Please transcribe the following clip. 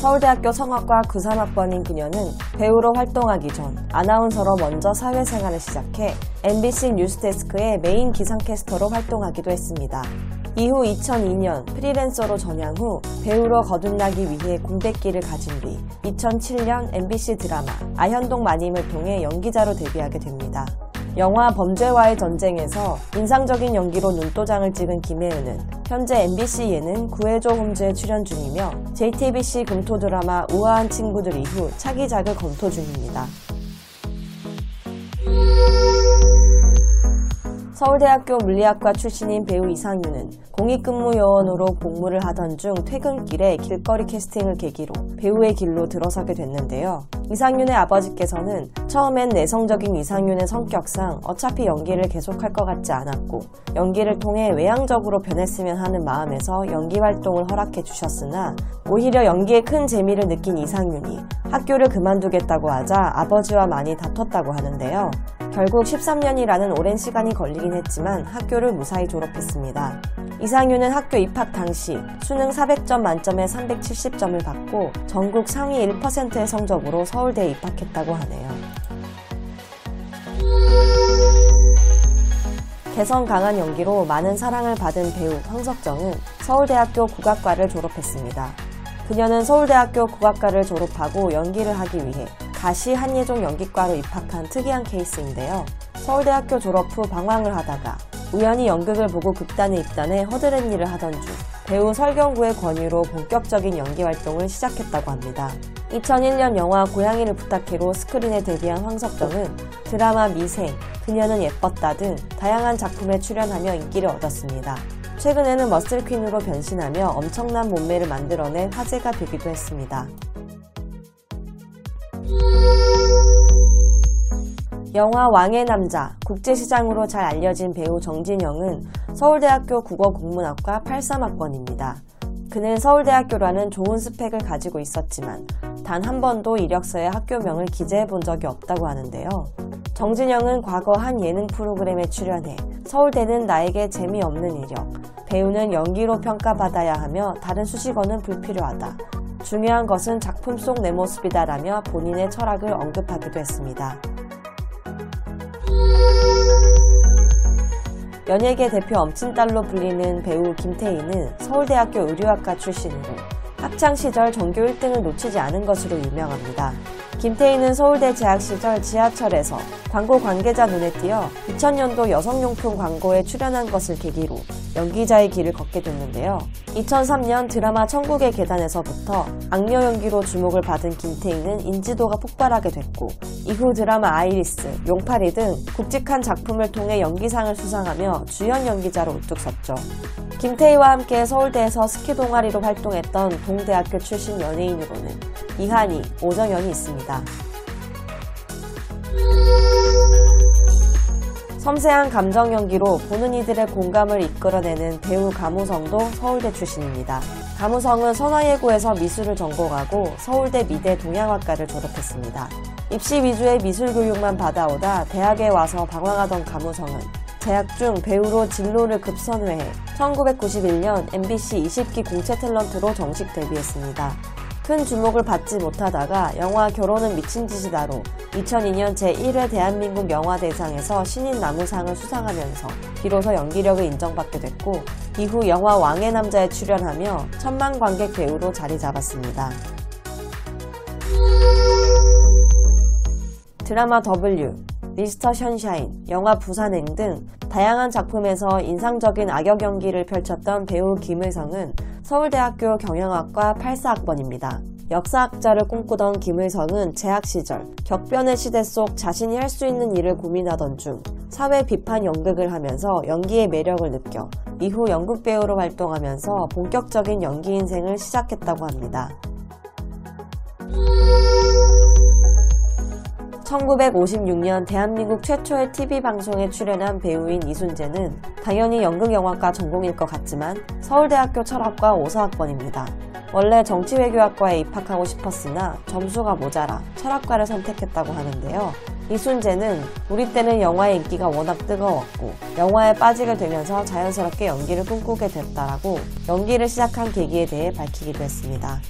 서울대학교 성악과 93학번인 그녀는 배우로 활동하기 전 아나운서로 먼저 사회생활을 시작해 MBC 뉴스데스크의 메인 기상캐스터로 활동하기도 했습니다. 이후 2002년 프리랜서로 전향 후 배우로 거듭나기 위해 공백기를 가진 뒤 2007년 MBC 드라마 아현동 마님을 통해 연기자로 데뷔하게 됩니다. 영화 범죄와의 전쟁에서 인상적인 연기로 눈도장을 찍은 김혜은은 현재 MBC 예능 구해줘 홈즈에 출연 중이며 JTBC 금토 드라마 우아한 친구들 이후 차기작을 검토 중입니다. 서울대학교 물리학과 출신인 배우 이상윤은 공익근무 요원으로 복무를 하던 중 퇴근길에 길거리 캐스팅을 계기로 배우의 길로 들어서게 됐는데요. 이상윤의 아버지께서는 처음엔 내성적인 이상윤의 성격상 어차피 연기를 계속할 것 같지 않았고 연기를 통해 외향적으로 변했으면 하는 마음에서 연기 활동을 허락해 주셨으나 오히려 연기에 큰 재미를 느낀 이상윤이 학교를 그만두겠다고 하자 아버지와 많이 다퉜다고 하는데요. 결국 13년이라는 오랜 시간이 걸리긴 했지만 학교를 무사히 졸업했습니다. 이상윤은 학교 입학 당시 수능 400점 만점에 370점을 받고 전국 상위 1%의 성적으로 서울대에 입학했다고 하네요. 개성 강한 연기로 많은 사랑을 받은 배우 황석정은 서울대학교 국악과를 졸업했습니다. 그녀는 서울대학교 국악과를 졸업하고 연기를 하기 위해 다시 한예종 연기과로 입학한 특이한 케이스인데요. 서울대학교 졸업 후 방황을 하다가 우연히 연극을 보고 극단에 입단해 허드렛 일을 하던 중 배우 설경구의 권유로 본격적인 연기 활동을 시작했다고 합니다. 2001년 영화 고양이를 부탁해로 스크린에 데뷔한 황석정은 드라마 미생, 그녀는 예뻤다 등 다양한 작품에 출연하며 인기를 얻었습니다. 최근에는 머슬퀸으로 변신하며 엄청난 몸매를 만들어낸 화제가 되기도 했습니다. 영화 왕의 남자, 국제시장으로 잘 알려진 배우 정진영은 서울대학교 국어국문학과 83학번입니다. 그는 서울대학교라는 좋은 스펙을 가지고 있었지만 단 한 번도 이력서에 학교명을 기재해 본 적이 없다고 하는데요. 정진영은 과거 한 예능 프로그램에 출연해 서울대는 나에게 재미없는 이력, 배우는 연기로 평가받아야 하며 다른 수식어는 불필요하다. 중요한 것은 작품 속 내 모습이다라며 본인의 철학을 언급하기도 했습니다. 연예계 대표 엄친딸로 불리는 배우 김태희는 서울대학교 의료학과 출신으로 학창시절 전교 1등을 놓치지 않은 것으로 유명합니다. 김태희는 서울대 재학 시절 지하철에서 광고 관계자 눈에 띄어 2000년도 여성용품 광고에 출연한 것을 계기로 연기자의 길을 걷게 됐는데요. 2003년 드라마 천국의 계단에서부터 악녀 연기로 주목을 받은 김태희는 인지도가 폭발하게 됐고 이후 드라마 아이리스, 용파리 등 굵직한 작품을 통해 연기상을 수상하며 주연 연기자로 우뚝 섰죠. 김태희와 함께 서울대에서 스키 동아리로 활동했던 동대학교 출신 연예인으로는 이한이, 오정연이 있습니다. 섬세한 감정 연기로 보는 이들의 공감을 이끌어내는 배우 가무성도 서울대 출신입니다. 가무성은 선화예고에서 미술을 전공하고 서울대 미대 동양학과를 졸업했습니다. 입시 위주의 미술 교육만 받아오다 대학에 와서 방황하던 가무성은 재학 중 배우로 진로를 급선회해 1991년 MBC 20기 공채 탤런트로 정식 데뷔했습니다. 큰 주목을 받지 못하다가 영화 결혼은 미친 짓이다로 2002년 제1회 대한민국 영화대상에서 신인 나무상을 수상하면서 비로소 연기력을 인정받게 됐고 이후 영화 왕의 남자에 출연하며 천만 관객 배우로 자리 잡았습니다. 드라마 W, 미스터 션샤인, 영화 부산행 등 다양한 작품에서 인상적인 악역 연기를 펼쳤던 배우 김의성은 서울대학교 경영학과 84학번입니다. 역사학자를 꿈꾸던 김의성은 재학 시절 격변의 시대 속 자신이 할 수 있는 일을 고민하던 중 사회 비판 연극을 하면서 연기의 매력을 느껴 이후 연극 배우로 활동하면서 본격적인 연기 인생을 시작했다고 합니다. 1956년 대한민국 최초의 TV방송에 출연한 배우인 이순재는 당연히 연극영화과 전공일 것 같지만 서울대학교 철학과 5사학번입니다. 원래 정치외교학과에 입학하고 싶었으나 점수가 모자라 철학과를 선택했다고 하는데요. 이순재는 우리 때는 영화의 인기가 워낙 뜨거웠고 영화에 빠지게 되면서 자연스럽게 연기를 꿈꾸게 됐다라고 연기를 시작한 계기에 대해 밝히기도 했습니다.